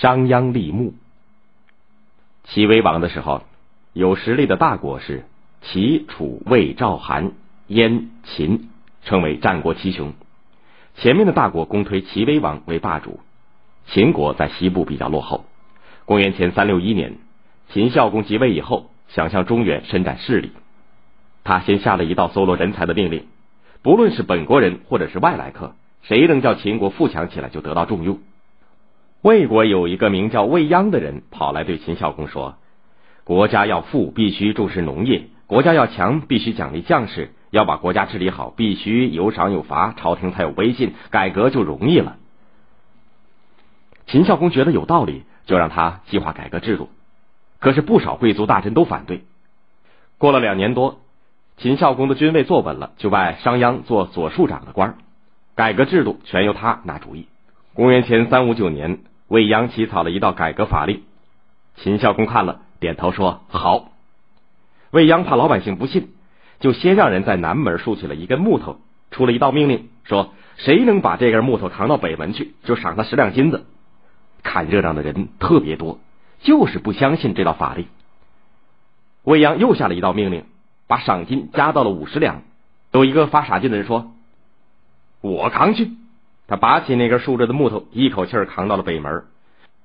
商鞅立木。齐威王的时候，有实力的大国是齐、楚、魏、赵、韩、燕、秦，称为战国七雄。前面的大国公推齐威王为霸主，秦国在西部比较落后。公元前三六一年，秦孝公即位以后，想向中原伸展势力，他先下了一道搜罗人才的命令，不论是本国人或者是外来客，谁能叫秦国富强起来，就得到重用。魏国有一个名叫魏鞅的人，跑来对秦孝公说：“国家要富，必须重视农业；国家要强，必须奖励将士；要把国家治理好，必须有赏有罚，朝廷才有威信，改革就容易了。”秦孝公觉得有道理，就让他计划改革制度。可是不少贵族大臣都反对。过了两年多，秦孝公的军位坐稳了，就拜商鞅做左庶长的官改革制度全由他拿主意。公元前三五九年。魏鞅起草了一道改革法令，秦孝公看了，点头说好。魏鞅怕老百姓不信，就先让人在南门竖起了一根木头，出了一道命令，说谁能把这根木头扛到北门去，就赏他十两金子。看热闹的人特别多，就是不相信这道法令。魏鞅又下了一道命令，把赏金加到了五十两。有一个发傻劲的人说：“我扛去。”他拔起那根竖着的木头，一口气儿扛到了北门。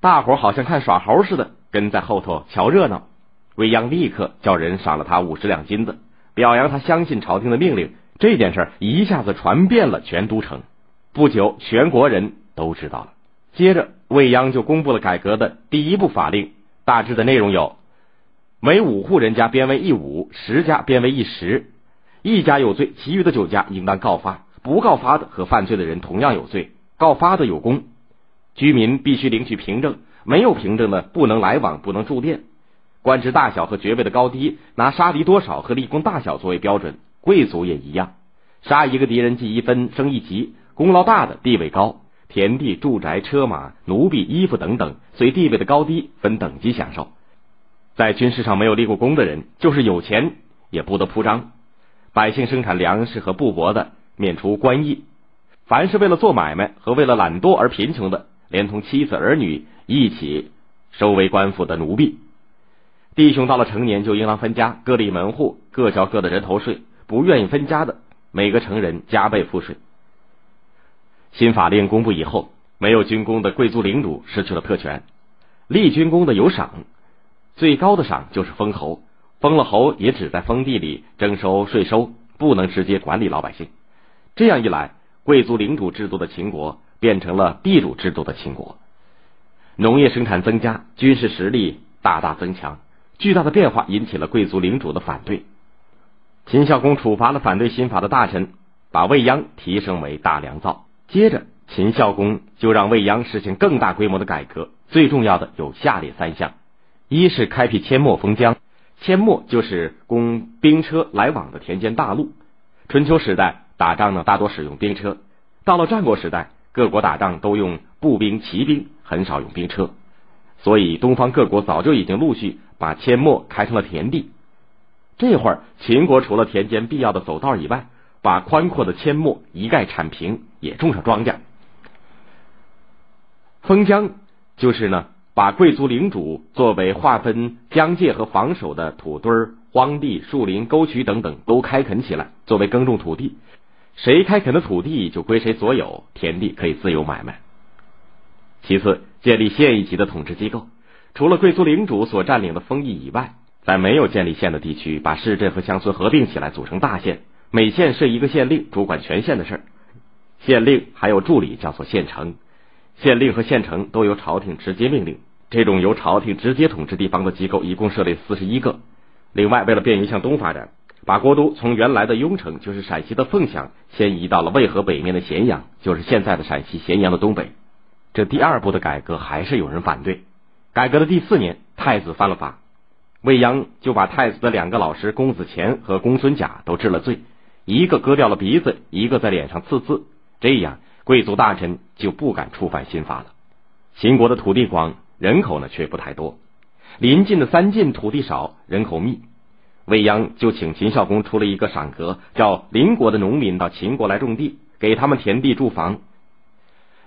大伙好像看耍猴似的，跟在后头瞧热闹。未央立刻叫人赏了他五十两金子，表扬他相信朝廷的命令。这件事一下子传遍了全都城，不久全国人都知道了。接着，未央就公布了改革的第一部法令，大致的内容有：每五户人家编为一五，十家编为一十，一家有罪，其余的九家应当告发。不告发的和犯罪的人同样有罪，告发的有功。居民必须领取凭证，没有凭证的不能来往，不能住店。官职大小和爵位的高低，拿杀敌多少和立功大小作为标准。贵族也一样，杀一个敌人记一分，升一级。功劳大的地位高，田地、住宅、车马、奴婢、衣服等等，随地位的高低分等级享受。在军事上没有立过功的人，就是有钱也不得铺张。百姓生产粮食和布帛的。免除官役，凡是为了做买卖和为了懒惰而贫穷的，连同妻子儿女一起收为官府的奴婢。弟兄到了成年就应当分家，各立门户，各交各的人头税。不愿意分家的，每个成人加倍赋税。新法令公布以后，没有军功的贵族领主失去了特权，立军功的有赏，最高的赏就是封侯。封了侯也只在封地里征收税收，不能直接管理老百姓。这样一来，贵族领主制度的秦国变成了地主制度的秦国，农业生产增加，军事实力大大增强。巨大的变化引起了贵族领主的反对。秦孝公处罚了反对新法的大臣，把未央提升为大良造。接着，秦孝公就让未央实行更大规模的改革。最重要的有下列三项：一是开辟阡陌封疆，阡陌就是供兵车来往的田间大路。春秋时代。打仗呢，大多使用兵车。到了战国时代，各国打仗都用步兵、骑兵，很少用兵车。所以，东方各国早就已经陆续把阡陌开成了田地。这会儿，秦国除了田间必要的走道以外，把宽阔的阡陌一概铲平，也种上庄稼。封疆就是呢，把贵族领主作为划分疆界和防守的土堆、荒地、树林、沟渠等等都开垦起来，作为耕种土地。谁开垦的土地就归谁所有，田地可以自由买卖。其次，建立县一级的统治机构，除了贵族领主所占领的封邑以外，在没有建立县的地区，把市镇和乡村合并起来，组成大县。每县设一个县令，主管全县的事儿。县令还有助理，叫做县丞。县令和县丞都由朝廷直接命令。这种由朝廷直接统治地方的机构，一共设立四十一个。另外，为了便于向东发展。把国都从原来的雍城，就是陕西的凤翔，先移到了渭河北面的咸阳，就是现在的陕西咸阳的东北。这第二步的改革还是有人反对。改革的第四年，太子犯了法，未央就把太子的两个老师公子虔和公孙贾都治了罪，一个割掉了鼻子，一个在脸上刺字。这样，贵族大臣就不敢触犯新法了。秦国的土地广，人口呢却不太多，临近的三晋土地少，人口密。未央就请秦孝公出了一个赏格，叫邻国的农民到秦国来种地，给他们田地住房。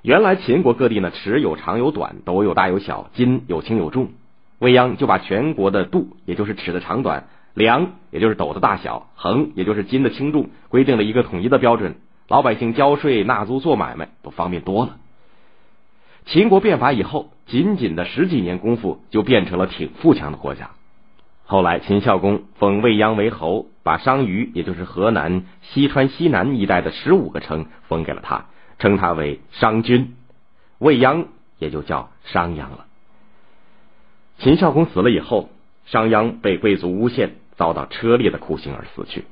原来秦国各地呢，尺有长有短，斗有大有小，斤有轻有重。未央就把全国的度，也就是尺的长短，量，也就是斗的大小，衡，也就是斤的轻重，规定了一个统一的标准，老百姓交税纳租做买卖都方便多了。秦国变法以后，仅仅的十几年功夫，就变成了挺富强的国家。后来，秦孝公封未央为侯，把商於，也就是河南、西川西南一带的十五个城封给了他，称他为商君，未央也就叫商鞅了。秦孝公死了以后，商鞅被贵族诬陷，遭到车裂的酷刑而死去。